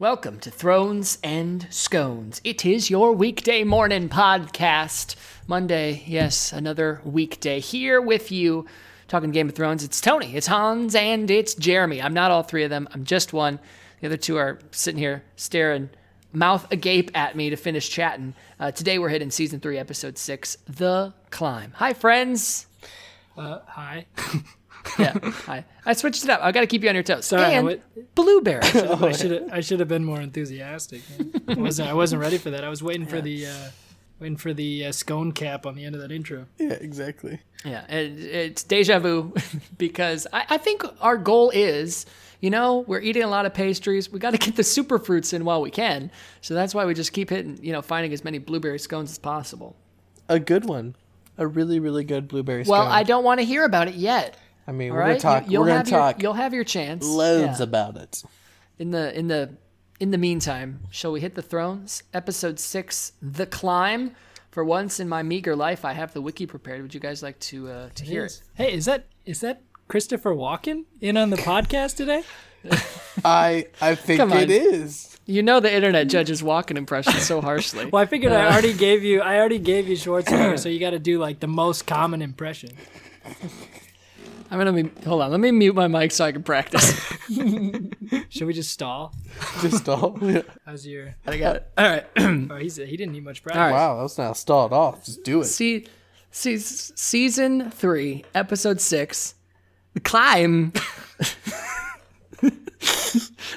Welcome to Thrones and Scones. It is your weekday morning podcast. Monday, yes, another weekday here with you talking Game of Thrones. It's Tony, it's Hans, and it's Jeremy. I'm not all three of them, I'm just one. The other two are sitting here staring mouth agape at me to finish chatting. Uh, today we're hitting season three, episode six, The Climb. Hi, friends. Uh, hi. Yeah, hi. I switched it up. I got to keep you on your toes. Sorry, and what- blueberry. I should have I should have been more enthusiastic. I wasn't I wasn't ready for that. I was waiting for the uh, waiting for the uh, scone cap on the end of that intro. Yeah, exactly. Yeah, it, it's deja vu because I, I think our goal is, you know, we're eating a lot of pastries. We got to get the super fruits in while we can. So that's why we just keep hitting, you know, finding as many blueberry scones as possible. A good one. A really, really good blueberry Well, scone. I don't want to hear about it yet. I mean, All we're right, gonna talk. You, will we're gonna have your, talk You'll have your chance. loads Yeah. about it. in the in the in the meantime. Shall we hit the thrones? Episode six, the climb. For once in my meager life, I have the wiki prepared. Would you guys like to uh, to hear it? Hey, is that is that Christopher Walken in on the podcast today? I I think it is. You know the internet judges Walken impressions so harshly. Well, I figured I already gave you I already gave you Schwarzenegger, so you got to do like the most common impression. I'm gonna be, hold on. Let me mute my mic so I can practice. Should we just stall? Just stall. yeah. How's your? I got it. All right. Oh, he's he didn't need much practice. All right. Wow, that was not stalled off. Just do it. See, see, season three, episode six, the climb.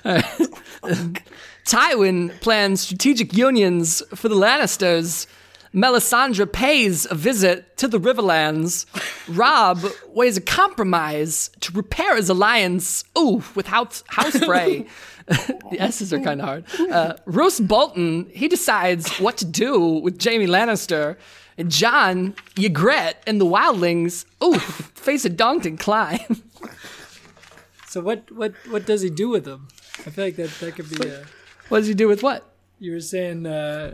All right. Tywin plans strategic unions for the Lannisters. Melisandre pays a visit to the Riverlands. Robb weighs a compromise to repair his alliance. Ooh, with House, House Frey. the S's are kind of hard. Uh, Roose Bolton, he decides what to do with Jaime Lannister. And Jon Ygritte and the Wildlings, ooh, face a daunting climb. So what what what does he do with them? I feel like that that could be a. what does he do with what? You were saying uh,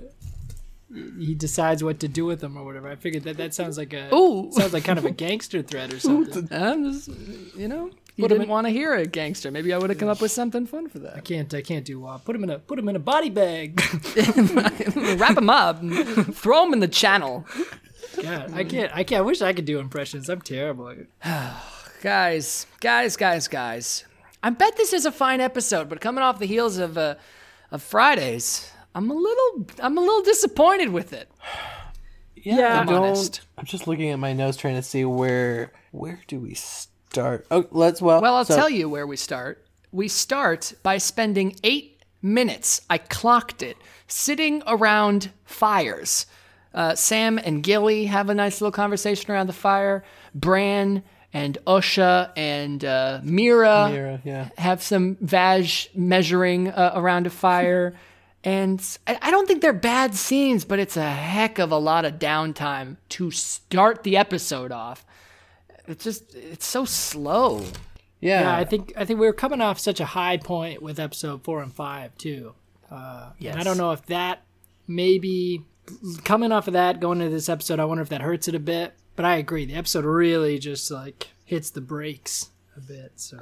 he decides what to do with them or whatever. I figured that that sounds like a Ooh. sounds like kind of a gangster threat or something. I'm just, you know, you didn't in- want to hear a gangster. Maybe I would have come up with something fun for that. I can't I can't do put him in a put him in a body bag. Wrap him up, and throw him in the channel. God, I can't I can't. I wish I could do impressions. I'm terrible. Guys, guys, guys, guys. I bet this is a fine episode, but coming off the heels of uh, of Fridays, I'm a little I'm a little disappointed with it. Yeah, I'm honest. I'm just looking at my nose trying to see where where do we start. Oh, let's well. Well, I'll so- tell you where we start. We start by spending eight minutes, I clocked it, sitting around fires. Uh, Sam and Gilly have a nice little conversation around the fire. Bran and Usha and uh, Meera, Meera, yeah. have some vag measuring uh, around a fire. And I, I don't think they're bad scenes, but it's a heck of a lot of downtime to start the episode off. It's just, it's so slow. Yeah, Yeah, I think I think we were coming off such a high point with episode four and five too. Uh, Yes. and I don't know if that maybe coming off of that going into this episode, I wonder if that hurts it a bit. But I agree, the episode really just like hits the brakes a bit. So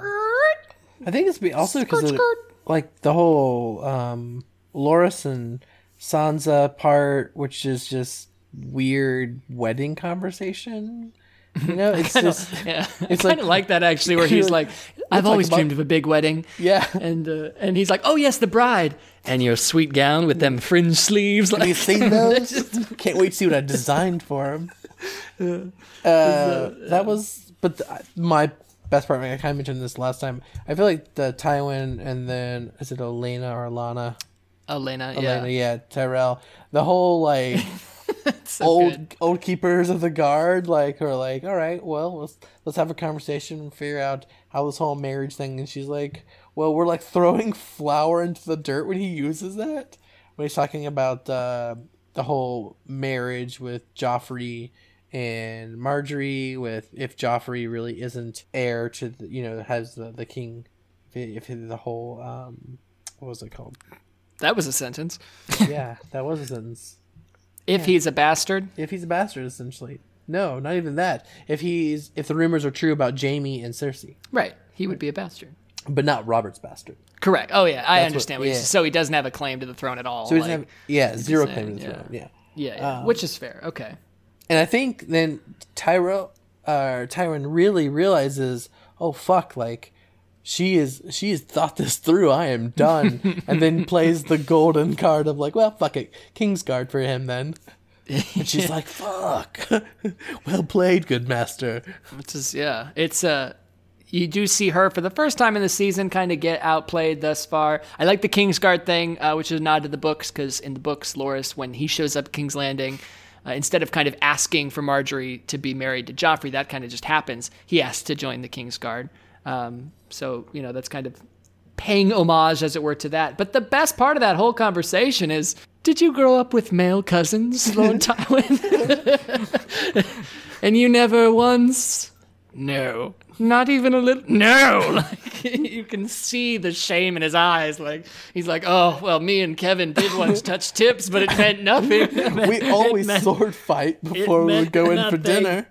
I think it's be also because of like the whole um Loras and Sansa part, which is just weird wedding conversation. You know, it's just Yeah, It's I kind of like- like that actually, where he's like, "I've always dreamed of a big wedding," yeah. and uh, and he's like, "Oh yes, the bride, and your sweet gown with them fringe sleeves." Have you Like, seen those? Can't wait to see what I designed for him. Uh, that was, but the, my best part. I kind of mentioned this last time. I feel like the Tywin and then is it Elena or Alana? Elena, yeah, Elena, yeah, Tyrell. The whole like So old good. old keepers of the guard, like are like, all right, well, let's let's have a conversation and figure out how this whole marriage thing. And she's like, well, we're like throwing flour into the dirt when he uses that. When he's talking about uh, the whole marriage with Joffrey and Margaery, with if Joffrey really isn't heir to, the, you know, has the the king, if, if the whole um, what was it called? That was a sentence. yeah, that was a sentence. If he's a bastard, if he's a bastard essentially no not even that if he's if the rumors are true about Jaime and cersei right? He would be a bastard. but not Robert's bastard. Correct. Oh yeah, I That's understand. what- What, yeah. So he doesn't have a claim to the throne at all. So he doesn't like- have, yeah, zero claim to the yeah. throne. Yeah. yeah, yeah, Um, which is fair. Okay. And I think then Tyro, uh, Tywin really realizes, oh fuck, like she is she has thought this through. I am done, and then plays the golden card of like, well, fuck it, King's Guard for him then. And she's like, fuck, well played, good master. Which is yeah, it's uh you do see her for the first time in the season kind of get outplayed thus far. I like the Kingsguard thing, uh, which is a nod to the books because in the books, Loras, when he shows up at King's Landing, uh, instead of kind of asking for Margaery to be married to Joffrey, that kind of just happens. He asks to join the Kingsguard. Um, so you know that's kind of paying homage, as it were, to that. But the best part of that whole conversation is. Did you grow up with male cousins, Lord Tywin? and you never once no. Not even a little. No. Like you can see the shame in his eyes. Like he's like, oh well, me and Kevan did once touch tips, but it meant nothing. We always meant- sword fight before we would go in for dinner.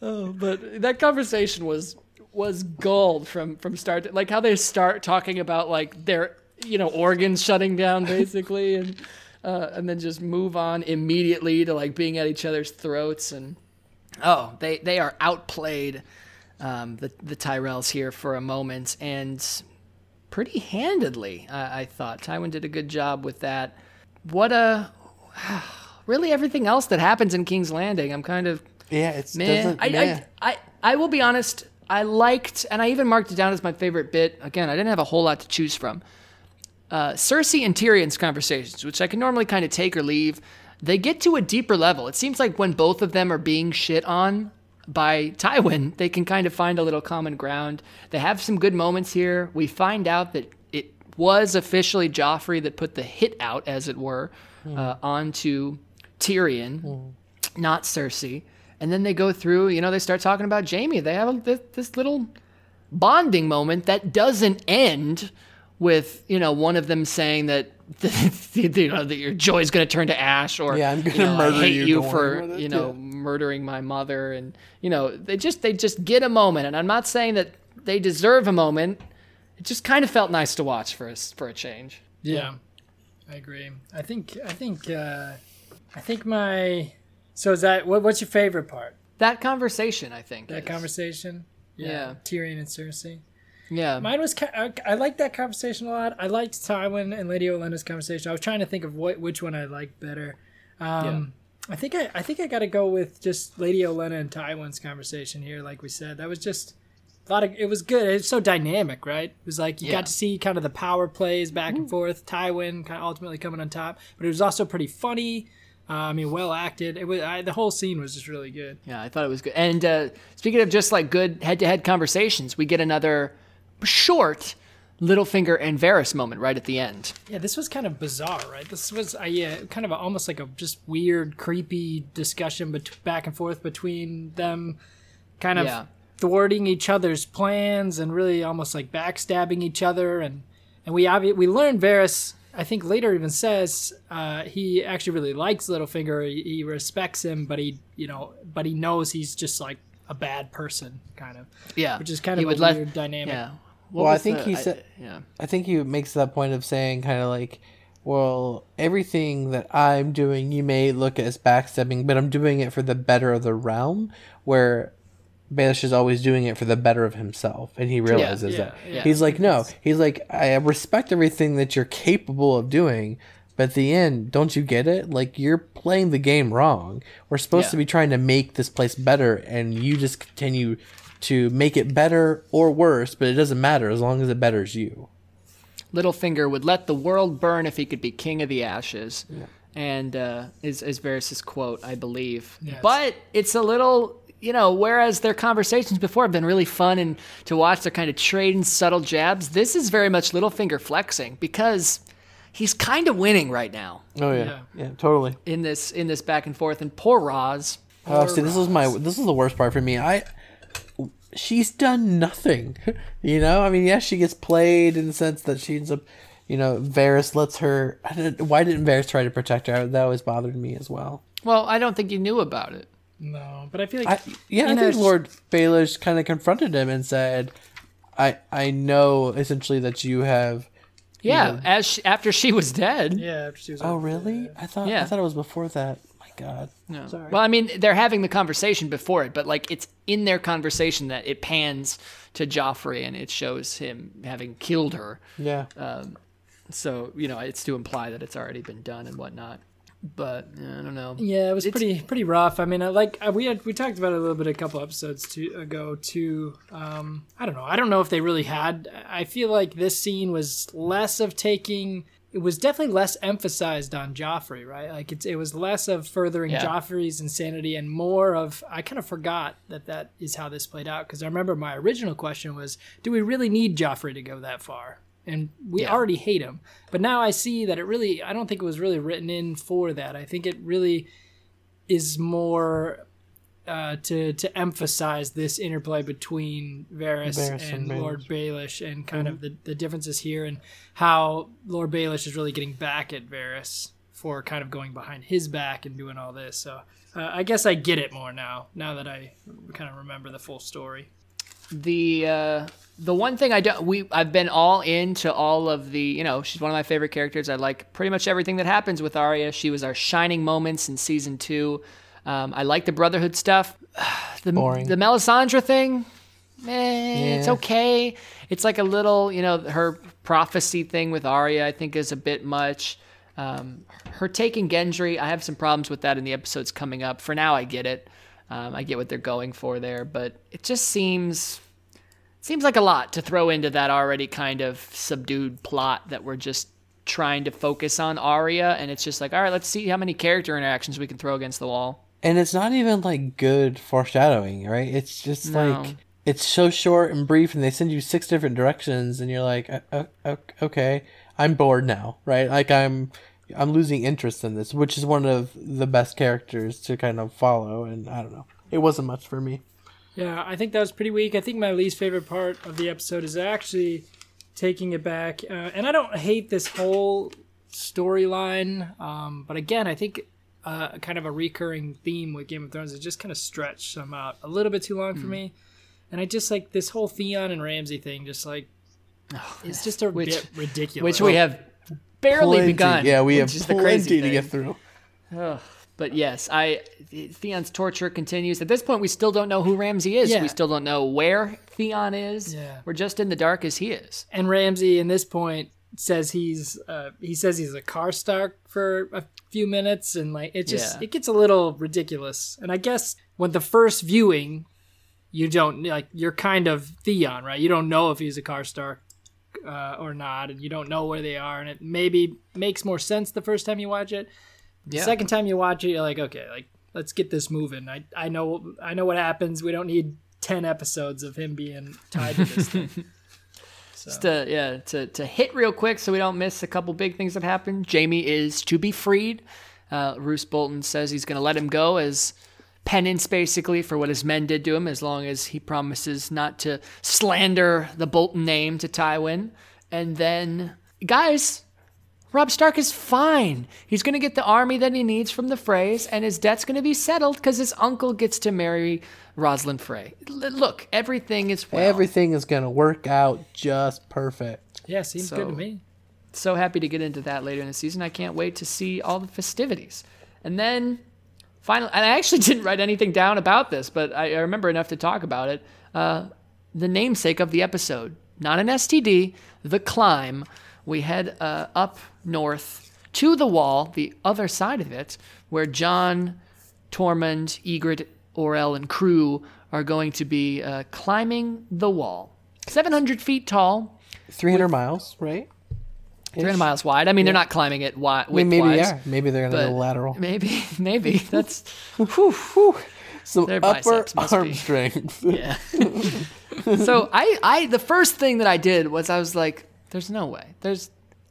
Oh, but that conversation was was gold from from start to like how they start talking about like their you know organs shutting down basically and uh, and then just move on immediately to like being at each other's throats and oh they they are outplayed um, the the Tyrells here for a moment and pretty handedly I, I thought. Tywin did a good job with that. What a really everything else that happens in King's Landing I'm kind of Yeah, it's Man, doesn't. I, meh. I, I, I will be honest. I liked, and I even marked it down as my favorite bit. Again, I didn't have a whole lot to choose from. Uh, Cersei and Tyrion's conversations, which I can normally kind of take or leave, they get to a deeper level. It seems like when both of them are being shit on by Tywin, they can kind of find a little common ground. They have some good moments here. We find out that it was officially Joffrey that put the hit out, as it were, uh, onto Tyrion not Cersei. And then they go through, you know, they start talking about Jaime. They have a, this, this little bonding moment that doesn't end with, you know, one of them saying that, you know, that your joy is going to turn to ash or, Yeah, I'm gonna you know, murder I hate you you for, it, you know, yeah. murdering my mother. And, you know, they just, they just get a moment. And I'm not saying that they deserve a moment. It just kind of felt nice to watch for a, s- for a change. Yeah, I agree. I think I think uh, I think my so is that what, what's your favorite part? That conversation, I think. That is- conversation. Yeah. Tyrion and Cersei. Yeah. Mine was I, liked that conversation a lot. I liked Tywin and Lady Olenna's conversation. I was trying to think of what which one I liked better. Um, I think I, I think I got to go with just Lady Olenna and Tywin's conversation here. Like we said, that was just a lot of. It was good. It's so dynamic, right? It was like you Yeah. got to see kind of the power plays back and forth. Tywin kind of ultimately coming on top, but it was also pretty funny. Uh, I mean, well acted. It was I, the whole scene was just really good. Yeah, I thought it was good. And uh, speaking of just like good head-to-head conversations, we get another short Littlefinger and Varys moment right at the end. Yeah, this was kind of bizarre, right? This was, uh, yeah, kind of a, almost like a just weird, creepy discussion bet- back and forth between them, kind of Yeah. thwarting each other's plans and really almost like backstabbing each other. And and we obvi- we learned Varys, I think later even says uh, he actually really likes Littlefinger. He, he respects him, but he you know, but he knows he's just like a bad person, kind of. Yeah, Which is kind He of a would let- weird dynamic. Yeah. What Well, I think the- he said- yeah. I think he makes that point of saying kind of like, well, everything that I'm doing, you may look at as backstabbing, but I'm doing it for the better of the realm. Where Baelish is always doing it for the better of himself, and he realizes yeah, that. yeah. He's like, no, he's like, I respect everything that you're capable of doing. But at the end, don't you get it? Like you're playing the game wrong. We're supposed Yeah. to be trying to make this place better, and you just continue to make it better or worse. But it doesn't matter as long as it betters you. Littlefinger would let the world burn if he could be king of the ashes. And uh, is is Varys' quote, I believe. Yes. But it's a little, you know, whereas their conversations before have been really fun and to watch their kind of trading subtle jabs, this is very much Littlefinger flexing because he's kind of winning right now Oh yeah, Yeah. yeah, totally. in this in this back and forth. And poor Ros, Oh, see, this is my this is the worst part for me. I she's done nothing. You know, I mean, yes, she gets played in the sense that she ends up, you know, Varys lets her. I didn't, why didn't Varys try to protect her? That always bothered me as well. well, I don't think he knew about it. No, but I feel like I, yeah, I in think a- Lord Baelish kind of confronted him and said, "I I know essentially that you have." Yeah, as she, after she was dead. yeah, after she was Oh, like, really? I thought I thought it was before that. My God. No. Sorry. Well, I mean, they're having the conversation before it, but like it's in their conversation that it pans to Joffrey and it shows him having killed her. Yeah. Um, so you know, it's to imply that it's already been done and whatnot. But yeah, I don't know. Yeah, it was It's- pretty pretty rough. I mean, I like we had we talked about it a little bit a couple episodes to, ago too. Um, I don't know. I don't know if they really had. I feel like this scene was less of taking. It was definitely less emphasized on Joffrey, right? Like it's it was less of furthering Yeah. Joffrey's insanity and more of. I kind of forgot that that is how this played out because I remember my original question was, do we really need Joffrey to go that far? And we Yeah. already hate him. But now I see that it really I don't think it was really written in for that. I think it really is more uh, to to emphasize this interplay between Varys, Varys and, and Lord Baelish and kind of the, the differences here and how Lord Baelish is really getting back at Varys for kind of going behind his back and doing all this. So uh, I guess I get it more now, now that I kind of remember the full story. The uh, the one thing I don't we I've been all into all of the you know she's one of my favorite characters. I like pretty much everything that happens with Arya. She was our shining moments in season two. Um, I like the Brotherhood stuff. The Boring. the Melisandre thing. Eh, it's okay. It's like a little, you know, her prophecy thing with Arya. I think is a bit much. Um, her taking Gendry, I have some problems with that in the episodes coming up. For now, I get it. Um, I get what they're going for there, but it just seems seems like a lot to throw into that already kind of subdued plot that we're just trying to focus on Arya, and it's just like, all right, let's see how many character interactions we can throw against the wall. And it's not even like good foreshadowing, right? It's just No. like it's so short and brief, and they send you six different directions, and you're like, "Uh, uh, uh, okay, I'm bored now, right? Like I'm, I'm losing interest in this, which is one of the best characters to kind of follow, and I don't know, it wasn't much for me. Yeah, I think that was pretty weak. I think my least favorite part of the episode is actually taking it back. Uh, and I don't hate this whole storyline, um, but again, I think uh, kind of a recurring theme with Game of Thrones is just kind of stretched some out a little bit too long for me. And I just like this whole Theon and Ramsay thing, just like it's just a Which- bit ridiculous. Which we have barely Plenty- begun. Yeah, we have is the crazy plenty to thing. get through. Ugh. But yes, I Theon's torture continues. At this point, we still don't know who Ramsay is. Yeah. We still don't know where Theon is. Yeah. We're just in the dark as he is. and Ramsay in this point says he's uh, he says he's a Karstark for a few minutes and like it just Yeah. it gets a little ridiculous and i guess when the first viewing you don't like you're kind of theon right you don't know if he's a Karstark uh, or not and you don't know where they are and it maybe makes more sense the first time you watch it the Yeah. second time you watch it you're like okay like let's get this moving i i know i know what happens we don't need 10 episodes of him being tied to this thing Just to, yeah, to, to hit real quick so we don't miss a couple big things that happen. Jaime is to be freed. Uh, Roose Bolton says he's going to let him go as penance, basically, for what his men did to him, as long as he promises not to slander the Bolton name to Tywin. And then, guys, Robb Stark is fine. He's going to get the army that he needs from the Freys, and his debt's going to be settled because his uncle gets to marry Roslin Frey. L- look, everything is well. Everything is gonna work out just perfect. yeah seems good to me so happy to get into that later in the season. I can't wait to see all the festivities. And then and I actually didn't write anything down about this, but I, I remember enough to talk about it. Uh, the namesake of the episode, not an STD, the climb. We head uh, up north to the wall, the other side of it, where Jon, Tormund, Ygritte, Orell, and crew are going to be uh, climbing the wall. 700 feet tall, Three hundred miles, right? 300 miles wide. I mean, they're not climbing it wide. I mean, maybe yeah, maybe they're gonna go lateral. Maybe, maybe that's. whew, whew. Some their upper arm be- strength. Yeah. so I, I, the first thing that I did was I was like, "There's no way. There's,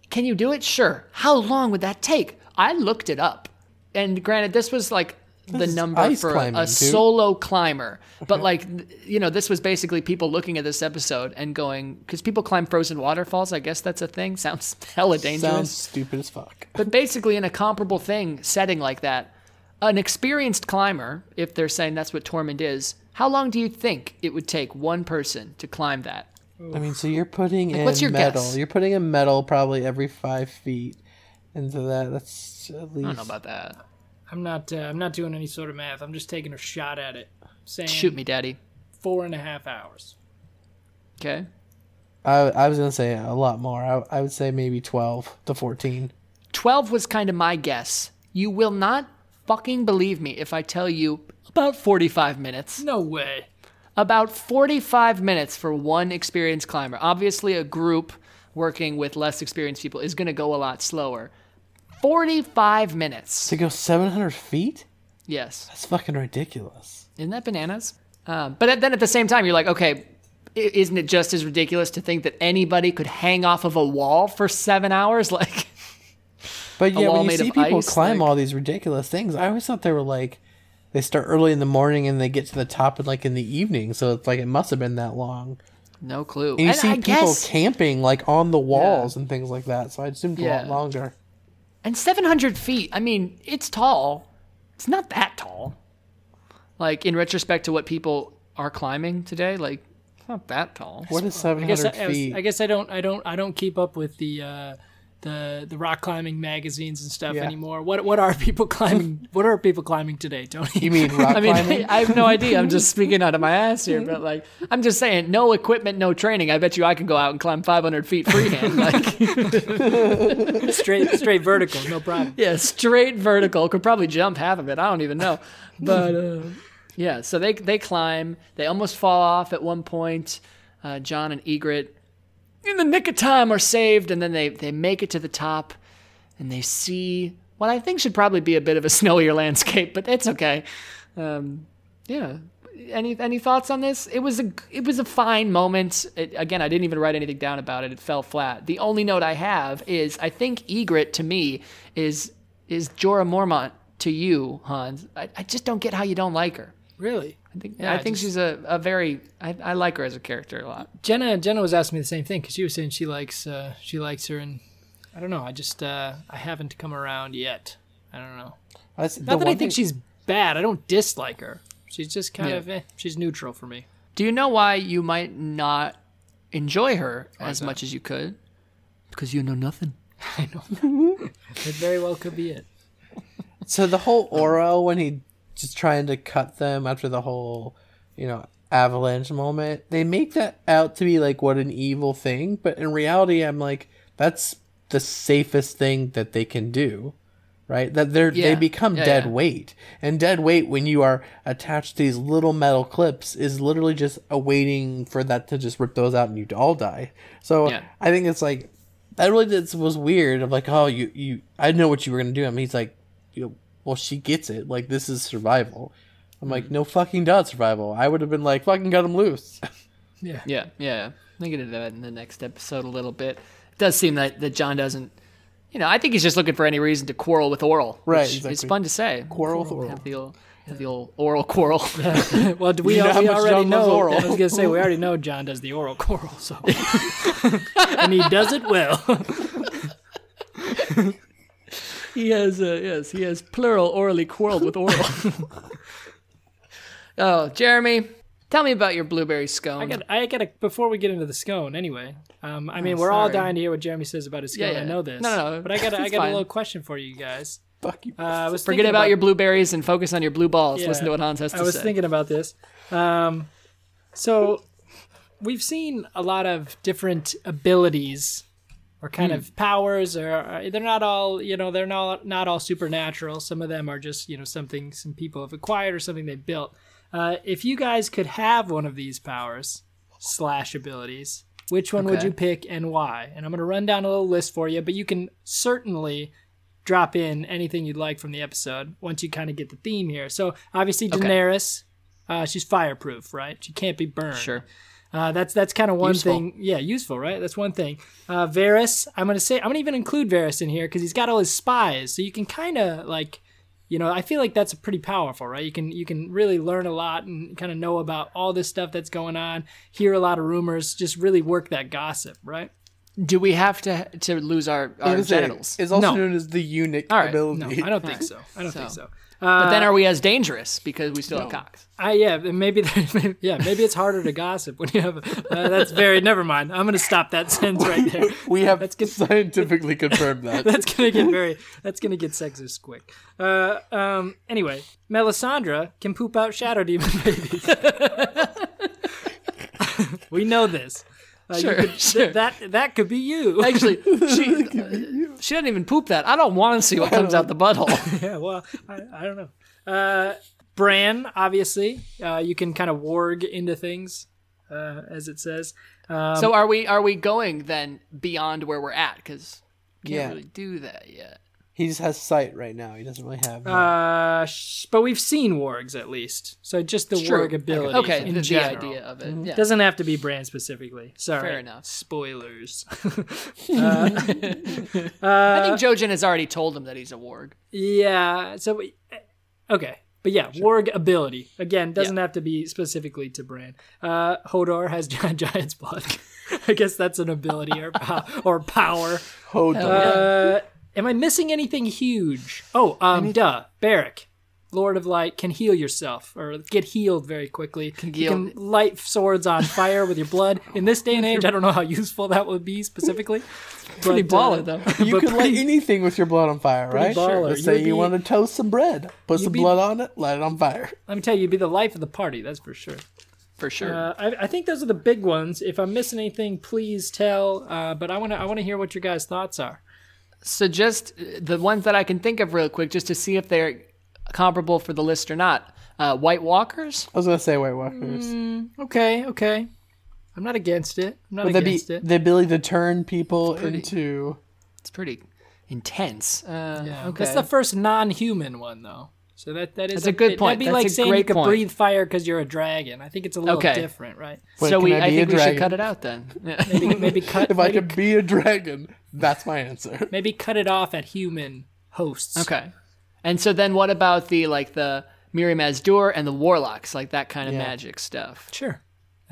can you do it? Sure. How long would that take?" I looked it up, and granted, this was like the This number for a, solo climber. But like, you know, this was basically people looking at this episode and going, because people climb frozen waterfalls. I guess that's a thing. Sounds hella dangerous. Sounds stupid as fuck. But basically, in a comparable thing setting like that, an experienced climber, if they're saying that's what Tormund is, how long do you think it would take one person to climb that? I mean, so you're putting in what's your metal. guess? You're putting in metal probably every five feet into that. That's at least. I don't know about that. I'm not. Uh, I'm not doing any sort of math. I'm just taking a shot at it. Saying Shoot me, daddy. four and a half hours. Okay. I, I was gonna say a lot more. I, I would say maybe twelve to fourteen. 12 was kind of my guess. You will not fucking believe me if I tell you about 45 minutes. No way. About 45 minutes for one experienced climber. Obviously, a group working with less experienced people is going to go a lot slower. 45 minutes. To go seven hundred feet? Yes. That's fucking ridiculous. Isn't that bananas? Um, but then at the same time, you're like, okay, isn't it just as ridiculous to think that anybody could hang off of a wall for seven hours? Like, But yeah, when you see people ice, climb like- all these ridiculous things, I always thought they were like they start early in the morning and they get to the top in like in the evening. So it's like it must have been that long. no clue. And you And see I people guess, camping like on the walls and things like that. So I assumed a lot longer. And 700 feet, I mean, it's tall. It's not that tall. Like, in retrospect to what people are climbing today, like, it's not that tall. What is I seven guess I, hundred I, was- feet? I guess I don't. I don't. I don't keep up with the. Uh, the, the rock climbing magazines and stuff Yeah. anymore. What what are people climbing? what are people climbing today, Tony? you mean rock I mean, climbing? I have no idea. I'm just speaking out of my ass here, but like, I'm just saying, no equipment, no training. I bet you I can go out and climb 500 feet freehand. Like, straight straight vertical, no problem. yeah, straight vertical. Could probably jump half of it. I don't even know. But uh, yeah, so they they climb. They almost fall off at one point. Uh, Jon and Ygritte, in the nick of time, are saved, and then they they make it to the top, and they see what I think should probably be a bit of a snowier landscape, but it's okay. Um, yeah. Any any thoughts on this? It was a it was a fine moment. It, again, I didn't even write anything down about it. It fell flat. The only note I have is I think Ygritte to me is is Jorah Mormont to you, Hans. I, I just don't get how you don't like her. Really? I think Yeah, I I think just- she's a, a very I, I like her as a character a lot. Jenna Jenna was asking me the same thing because she was saying she likes uh, she likes her, and I don't know. I just uh, I haven't come around yet. I don't know. That's- Not that I think thing- she's bad. I don't dislike her. She's just kind Yeah. of eh, she's neutral for me. Do you know why you might not enjoy her as that? much as you could? Because you know nothing. I know. it very well could be it. So the whole Orell when he just trying to cut them after the whole, you know, avalanche moment, they make that out to be like what an evil thing, but in reality I'm like that's the safest thing that they can do. Right? That they're they become Yeah, dead yeah. weight. And dead weight when you are attached to these little metal clips is literally just awaiting for that to just rip those out and you all die. So Yeah. I think it's like that really just was weird of like, oh you you I know what you were gonna do. I mean he's like you know, well, she gets it. Like, this is survival. I'm like, mm-hmm. no fucking doubt survival. I would have been like, fucking cut him loose. Yeah. Yeah, yeah. I think into that in the next episode a little bit. It does seem that, that Jon doesn't, you know, I think he's just looking for any reason to quarrel with Orell. Right, which It's fun to say. Quarrel with Orell. Have the old, have the old oral quarrel. Well, do we, You know we already Jon know? oral. I was gonna say we already know Jon does the oral coral, so and he does it well. He has, uh, yes, he has plural orally quarreled with Orell. oh, Jeremy, tell me about your blueberry scone. I got, I got to before we get into the scone. Anyway, um, I mean, we're all sorry. dying to hear what Jeremy says about his scone. Yeah, I know this. No, no, no. But I got, I It's got a little question for you guys. Fuck you. Uh, I was Forget thinking about, your blueberries and focus on your blue balls. Yeah. Listen to what Hans has to say. I was say. thinking about this. Um, so we've seen a lot of different abilities or kind Hmm. of powers or uh, they're not all you know they're not not all supernatural. Some of them are just you know something some people have acquired or something they built. Uh, if you guys could have one of these powers slash abilities which one would you pick and why? And i'm going to run down a little list for you but you can certainly drop in anything you'd like from the episode once you kind of get the theme here. So obviously Okay. daenerys uh, she's fireproof right? She can't be burned. Sure. Uh, that's that's kind of one Useful. thing. Yeah, useful, right? That's one thing. Uh, Varys, I'm gonna say I'm gonna even include Varys in here because he's got all his spies, so you can kind of like, you know, I feel like that's pretty powerful, right? You can you can really learn a lot and kind of know about all this stuff that's going on, hear a lot of rumors, just really work that gossip, right? Do we have to to lose our, I our was gonna genitals? It's also No. known as the eunuch All right. ability. No, I don't think so. I don't So- think so. But then Uh, are we as dangerous because we still have cocks? I yeah, maybe yeah, maybe it's harder to gossip when you have. Uh, that's very. Never mind. I'm gonna stop that sentence right there. We have That's good. scientifically confirmed that. That's gonna get very. That's gonna get sexist quick. Uh, um. Anyway, Melisandre can poop out shadow demon babies. we know this. Uh, Sure, could- sure. That that could be you. Actually, she she doesn't even poop that. I don't want to see what comes out the butthole. yeah. Well, I, I don't know. Uh, Bran, obviously, uh, you can kind of warg into things, uh, as it says. Um, so are we are we going then beyond where we're at? Because can't Yeah. really do that yet. He just has sight right now. He doesn't really have. Uh, sh- but we've seen wargs at least, so just the warg ability. Okay, in the, the general. idea of it. Yeah. doesn't have to be Bran specifically. Sorry, Fair enough. Spoilers. I think Jojen has already told him that he's a warg. yeah. So, we, okay, but yeah, warg ability again doesn't have to be specifically to Bran. Uh, Hodor has giant giant's blood. I guess that's an ability or pow- or power. Hold on. Uh, am I missing anything huge? Oh, um, duh, Barrack. Lord of Light can heal yourself or get healed very quickly. you heal- can light swords on fire with your blood. In this day and age, I don't know how useful that would be specifically. Pretty but, uh, baller though. you but can light pretty- anything with your blood on fire, right? baller. Let's say You'd you be- want to toast some bread. Put some be- blood on it, light it on fire. Let me tell you, you'd be the life of the party. That's for sure. For sure. Uh, I, I think those are the big ones. If I'm missing anything, please tell. Uh, but I want to I want to hear what your guys' thoughts are. So just uh, the ones that I can think of real quick, just to see if they're comparable for the list or not. Uh, White Walkers. I was gonna say White Walkers. Okay, okay. I'm not against it. I'm not Would that be against it. the ability to turn people into? It's pretty intense. Uh, Yeah, okay. That's the first non-human one, though. So that that is That's a good it- point. That'd be That's like a saying you great could point. breathe fire because you're a dragon. I think it's a little Okay. different, right? Wait, so we, I I, think a we should cut it out then. Maybe maybe cut If I could be a dragon, that's my answer. maybe cut it off at human hosts. okay. And so then what about the like the Mirri Maz Duur and the warlocks, like that kind of Yeah. magic stuff? Sure.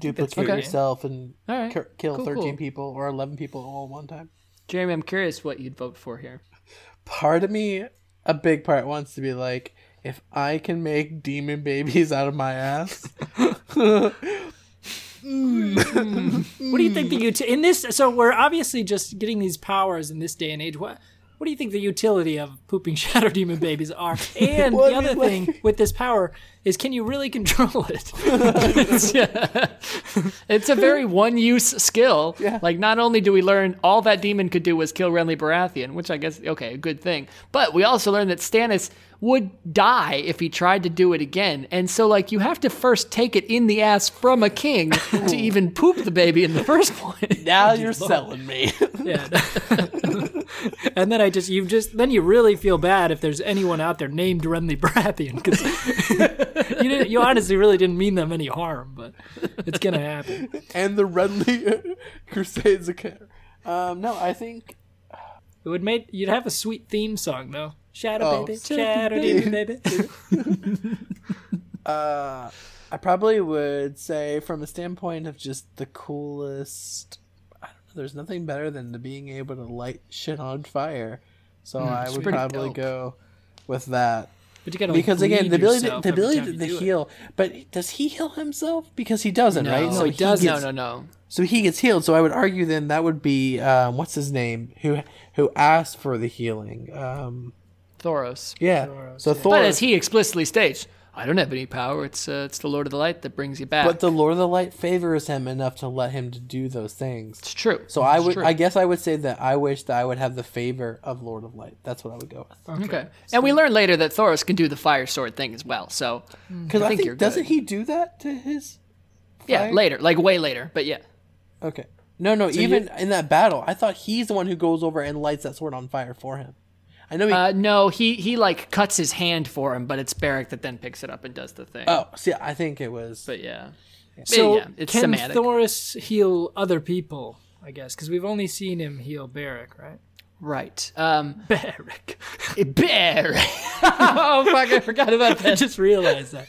Duplicate okay. yourself and All right. ki- kill Cool, 13 cool. people or 11 people all at one time. Jeremy, I'm curious what you'd vote for here. Part of me, a big part, wants to be like, if I can make demon babies out of my ass, hmm. What do you think the uti- in this? So we're obviously just getting these powers in this day and age. What what do you think the utility of pooping shadow demon babies are? And the I mean, other like- thing with this power is, can you really control it? It's a very one-use skill. Yeah. Like, not only do we learn all that demon could do was kill Renly Baratheon, which I guess okay, a good thing, but we also learned that Stannis would die if he tried to do it again. And so, like, you have to first take it in the ass from a king to even poop the baby in the first place. now you're selling me. yeah. and then I just you just then you really feel bad if there's anyone out there named Renly Baratheon because you didn't you honestly really didn't mean them any harm, but it's gonna happen. and the Renly Crusades occur. Um, no, I think It would make you'd have a sweet theme song though. Shadow Oh. baby, shadow demon baby. uh, I probably would say, from a standpoint of just the coolest, I don't know, there's nothing better than the being able to light shit on fire. So I would probably dope. go with that. But you gotta like, Because again, the ability, to, the ability to, to it. heal, but does he heal himself? Because he doesn't, right? No, he doesn't. gets- No, no, no. So he gets healed. So I would argue then that would be um, what's his name who who asked for the healing. Um, Thoros. yeah. Thoros, so yeah. Thor. But as he explicitly states, I don't have any power. It's uh, it's the Lord of the Light that brings you back. but the Lord of the Light favors him enough to let him to do those things. it's true. So I It's would, true. I guess, I would say that I wish that I would have the favor of Lord of Light. That's what I would go with. Okay. And we learn later that Thoros can do the fire sword thing as well. So Because I, think think, you're doesn't good. he do that to his? yeah, later, like way later. But yeah. Okay. No, no. even in that battle, I thought he's the one who goes over and lights that sword on fire for him. I know he. Uh, no, he he like cuts his hand for him, but it's Barrack that then picks it up and does the thing. oh, see, I think it was. But yeah. So yeah, it's can semantic. Thoros heal other people? I guess because we've only seen him heal Barrack, right? right. Um, Barrack. Barrack. oh fuck! I forgot about that. I just realized that.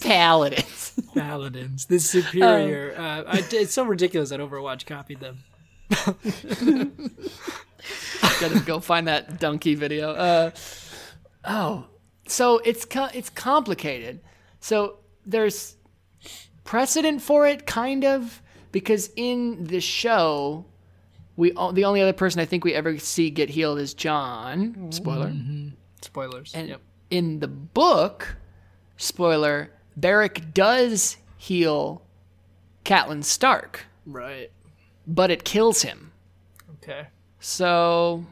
Paladins. Paladins, the superior. uh, I, it's so ridiculous that Overwatch copied them. Gotta go find that donkey video. Uh, oh, so it's co- it's complicated. So there's precedent for it, kind of, because in the show, we the only other person I think we ever see get healed is Jon. Spoiler. Spoilers. And yep. in the book, spoiler, Beric does heal Catelyn Stark, Right. but it kills him. Okay. So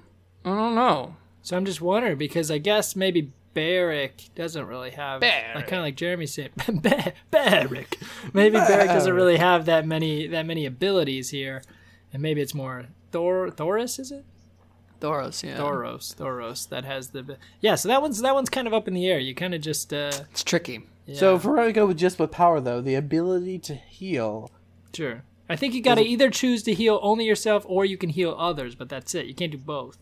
I don't know. So I'm just wondering because I guess maybe Barrick doesn't really have like kind of like Jeremy said Ba- Barrick. Maybe Barrick doesn't really have that many that many abilities here, and maybe it's more Thor Thoris is it Thoros, yeah. Thoros Thoros that has the yeah. So that one's that one's kind of up in the air. You kind of just uh It's tricky. yeah, So if we're gonna go with just with power though, the ability to heal. sure. I think you got to either choose to heal only yourself or you can heal others, but that's it. You can't do both.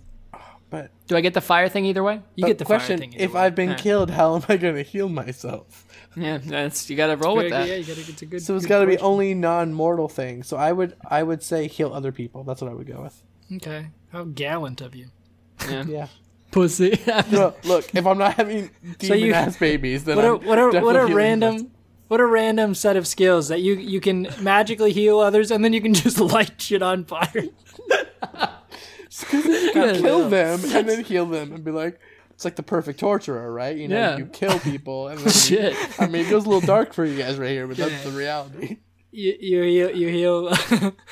But Do I get the fire thing either way? You get the question: fire thing. either If way. I've been Yeah. killed, how am I gonna heal myself? Yeah, that's you got to roll with Very good, that. Yeah, you gotta, it's a good. So it's good got to be only non-mortal thing. So I would I would say heal other people. That's what I would go with. Okay, how gallant of you. Yeah. Yeah. Pussy. No, look, if I'm not having demon you- ass babies, then what a I'm what a what a healing random what a random set of skills that you you can magically heal others and then you can just light shit on fire. myself. kill them and then heal them and be like, it's like the perfect torturer, right? You know, Yeah. you kill people and then Shit. You, I mean, it goes a little dark for you guys right here, but that's the reality. You you heal you heal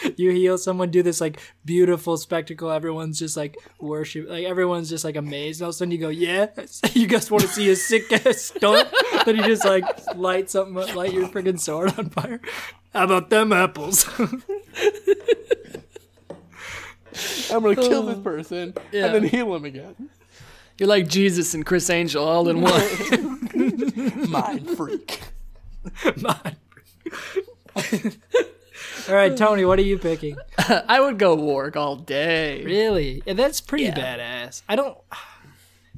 you heal someone do this like beautiful spectacle. Everyone's just like worship like everyone's just like amazed. And all of a sudden you go yeah. You guys want to see a sick ass stunt? then you just like light something light your freaking sword on fire. How about them apples? I'm gonna kill this oh. person Yeah. and then heal him again. You're like Jesus and Criss Angel all in one. Mind freak. All right, Tony, what are you picking? I would go warg all day. Really? Yeah, that's pretty Yeah. badass. I don't.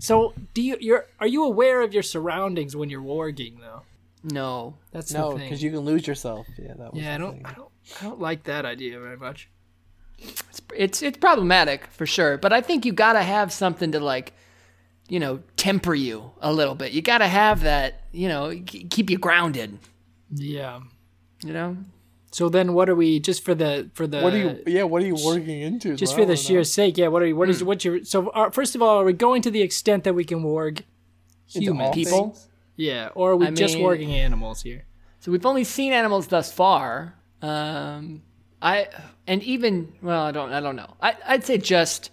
So, do you? You're are you aware of your surroundings when you're warging though? No. That's No, because you can lose yourself. Yeah, that was yeah, I don't, thing. I don't. I don't like that idea very much. It's it's it's problematic for sure, but I think you got to have something to like you know, temper you a little bit. You got to have that, you know, k- keep you grounded, Yeah. You know? So then, what are we just for the for the? What are you? Yeah, what are you working into? Just for the sheer know. sake, yeah. What are you? What is what's your? So uh, first of all, are we going to the extent that we can warg Into humans? People? things? Yeah, or are we I just mean- warging animals here? So we've only seen animals thus far. Um, I and even well, I don't I don't know. I I'd say just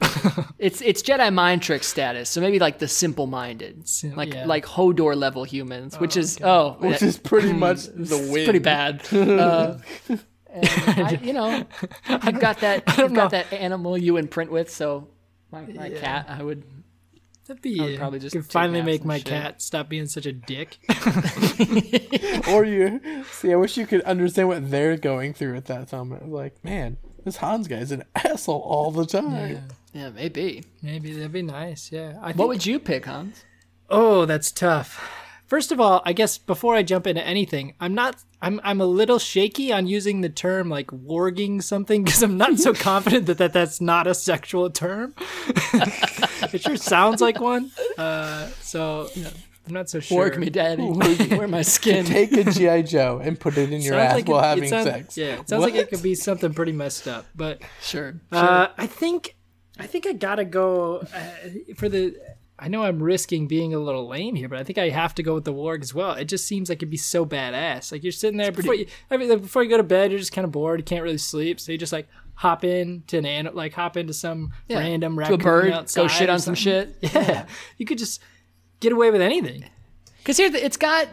it's it's Jedi mind trick status. So maybe like the simple minded, Sim- like yeah. like Hodor level humans, which is oh, Which yeah, is pretty much the win. pretty bad. Uh, and I, you know, I've got that I've got that animal you imprint with. So my, my cat, I would That'd be. I would probably just could finally make my shit. cat stop being such a dick. Or you see, I wish you could understand what they're going through at that moment. Like, man, this Hans guy's an asshole all the time. Yeah, maybe. Maybe that'd be nice. Yeah. I think, What would you pick, Hans? Oh, that's tough. First of all, I guess before I jump into anything, I'm not. I'm I'm a little shaky on using the term like warging something because I'm not so confident that, that that's not a sexual term. it sure sounds like one. Uh, so I'm not so sure. Work me, daddy. Wear my skin. Take a GI Joe and put it in your Sounds ass like while it having sounds- sex. Yeah, it sounds like it could be something pretty messed up. But Sure. uh, I think I think I gotta go uh, for the. I know I'm risking being a little lame here, but I think I have to go with the warg as well. It just seems like it'd be so badass. Like you're sitting there before you I mean, like, before you go to bed, you're just kind of bored. You can't really sleep, so you just like hop in to an an- like hop into some Yeah, random to a bird, outside go shit on some something. shit. Yeah, you could just get away with anything. Because here, it's got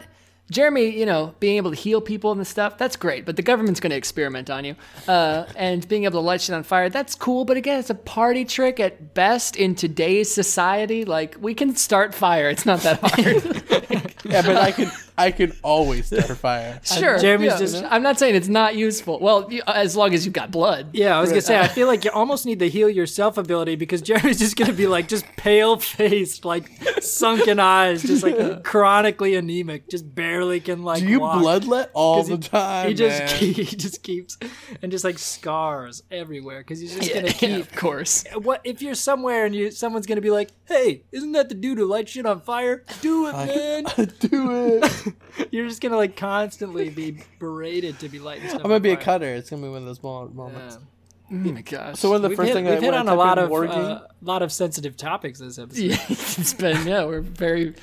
Jeremy, you know, being able to heal people and stuff. That's great, but the government's going to experiment on you. Uh, and being able to light shit on fire, that's cool. But again, it's a party trick at best in today's society. Like we can start fire; it's not that hard. Yeah, but I can I can always start a fire. Uh, sure. Jeremy's yeah, just- I'm not saying it's not useful. Well, you, uh, as long as you've got blood. Yeah, I was gonna say I feel like you almost need the heal yourself ability because Jeremy's just gonna be like just pale faced, like sunken eyes, just like chronically anemic, just barely can like. Do you walk. bloodlet all the he, time? He just man? keep, he just keeps and just like scars everywhere because he's just Yeah, gonna keep. of course. What if you're somewhere and you someone's gonna be like, "Hey, isn't that the dude who lights shit on fire? Do it, man!" do it. You're just gonna like constantly be berated to be lighting stuff. I'm gonna on be a cutter. It's gonna be one of those moments. Yeah. Oh my gosh. So one of the We've first hit, things we've I, hit on a lot of uh, lot of sensitive topics this episode. yeah, it's been yeah, we're very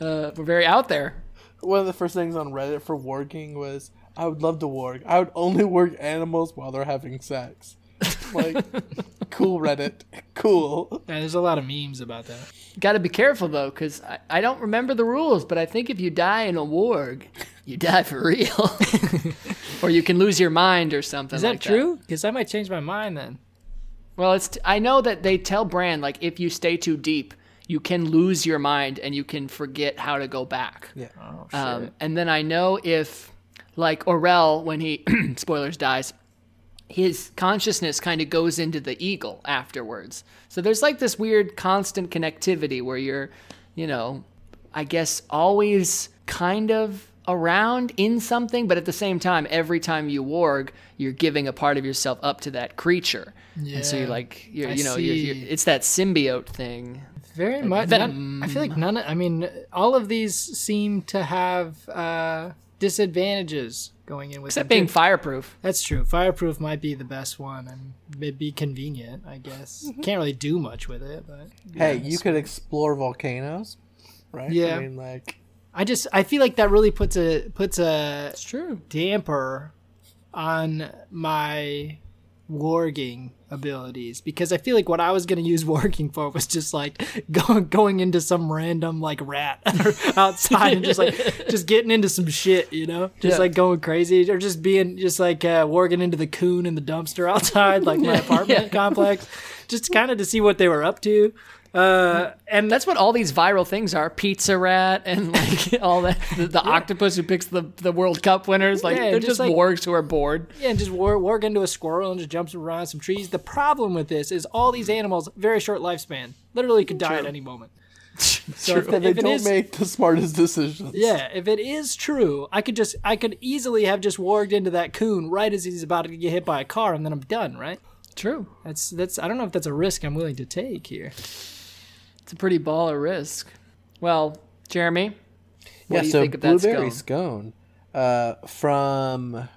uh, we're very out there. one of the first things on Reddit for working was I would love to work. I would only work animals while they're having sex. Like, cool Reddit, cool. Yeah, there's a lot of memes about that. Got to be careful though, because I, I don't remember the rules, but I think if you die in a warg, you die for real, or you can lose your mind or something. Is that like true? Because I might change my mind then. Well, it's t- I know that they tell Bran like if you stay too deep, you can lose your mind and you can forget how to go back. Yeah. Oh shit. Um, and then I know if, like Orell, when he spoilers dies, his consciousness kind of goes into the eagle afterwards. So there's like this weird constant connectivity where you're, you know, I guess always kind of around in something, but at the same time, every time you warg, you're giving a part of yourself up to that creature. And so you're like, you're, you know, you're, you're, it's that symbiote thing. Very much. Venom. none- I feel like none. Of, I mean, all of these seem to have uh, disadvantages going in with Except them, being too. fireproof. That's true. Fireproof might be the best one, and it'd be convenient. I guess mm-hmm. can't really do much with it, but Hey, you could explore volcanoes, right? Yeah. I mean, like, I just I feel like that really puts a puts a It's true. damper on my warging abilities because I feel like what I was gonna use warging for was just like going going into some random like rat outside and just like just getting into some shit, you know, just Yeah. like going crazy or just being just like uh, warging into the coon in the dumpster outside like my apartment complex, just kind of to see what they were up to. Uh, and That's what all these viral things are: pizza rat and like all that. The, the octopus who picks the, the World Cup winners. Like Yeah, they're just just like- wargs who are bored. Yeah, and just war, warg into a squirrel and just jumps around some trees. The problem with this is all these animals very short lifespan. Literally could die at any moment. So if, they if it don't is, make the smartest decisions. yeah, if it is true, I could just I could easily have just warged into that coon right as he's about to get hit by a car, and then I'm done. Right? True. That's that's I don't know if that's a risk I'm willing to take here. It's a pretty baller risk. Well, Jeremy, what yeah, do you so think of that blueberry scone? scone, uh, from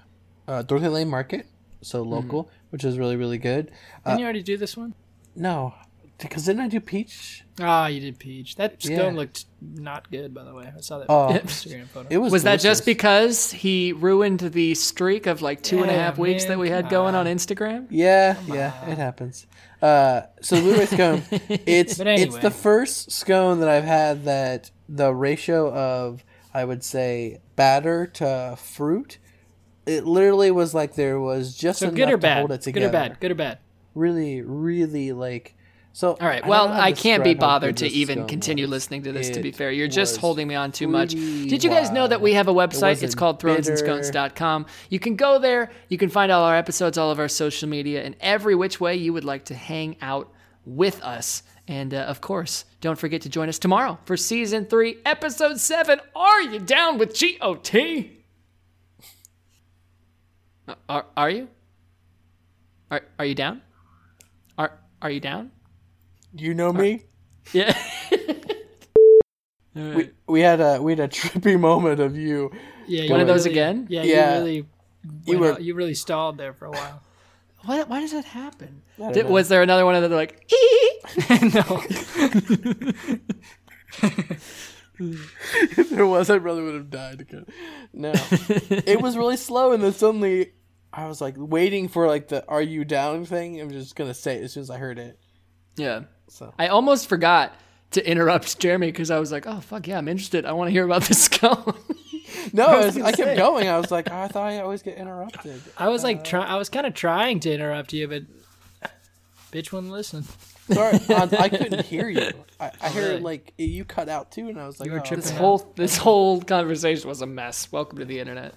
uh, Dorothy Lane Market, so Hmm. local, which is really really good. Uh, Didn't you already do this one? no, because didn't I do peach? Ah, you did peach. That Yeah. scone looked not good, by the way. I saw that Oh. Instagram photo. It was. Was that just because he ruined the streak of like two and a Yeah, half weeks that we had come going on on. Instagram? Yeah, yeah, it happens. Uh, so blueberry scone, it's But it's the first scone that I've had that the ratio of I would say batter to fruit. It literally was like there was just so enough good or to bad? hold it together. Good or bad? Good or bad? Really, really like. So All right. don't Well, I can't be bothered to even continue was. listening to this. to be fair, you're just holding me on too much. Did you guys know that we have a website? It's wasn't called thronesandscones.com. You can go there. You can find all our episodes, all of our social media, and every which way you would like to hang out with us. And uh, of course, don't forget to join us tomorrow for season three, episode seven. Are you down with GOT? Uh, Are, are you? Are, are you down? Are, are you down? Do you know me. Yeah. We, we had a we had a trippy moment of you. Yeah, you One of those really- again? Yeah, Yeah. you really, You you were- you really stalled there for a while. Why, why does that happen? Did, was there another one of them like, no, if there was, I probably would have died again. No, it was really slow, and then suddenly I was like waiting for like the "Are you down?" thing. I'm just gonna say it as soon as I heard it. yeah. So I almost forgot to interrupt Jeremy because I was like, oh, fuck yeah, I'm interested. I want to hear about this scone. no, I, was, I kept going. I was like, oh, I thought I always get interrupted. I was like, uh, try, I was kind of trying to interrupt you, but Bitch wouldn't listen. Sorry, Hans, I couldn't hear you. I, I heard really? like you cut out too, and I was like, You were oh, tripping This okay. whole this whole conversation was a mess. Welcome to the internet.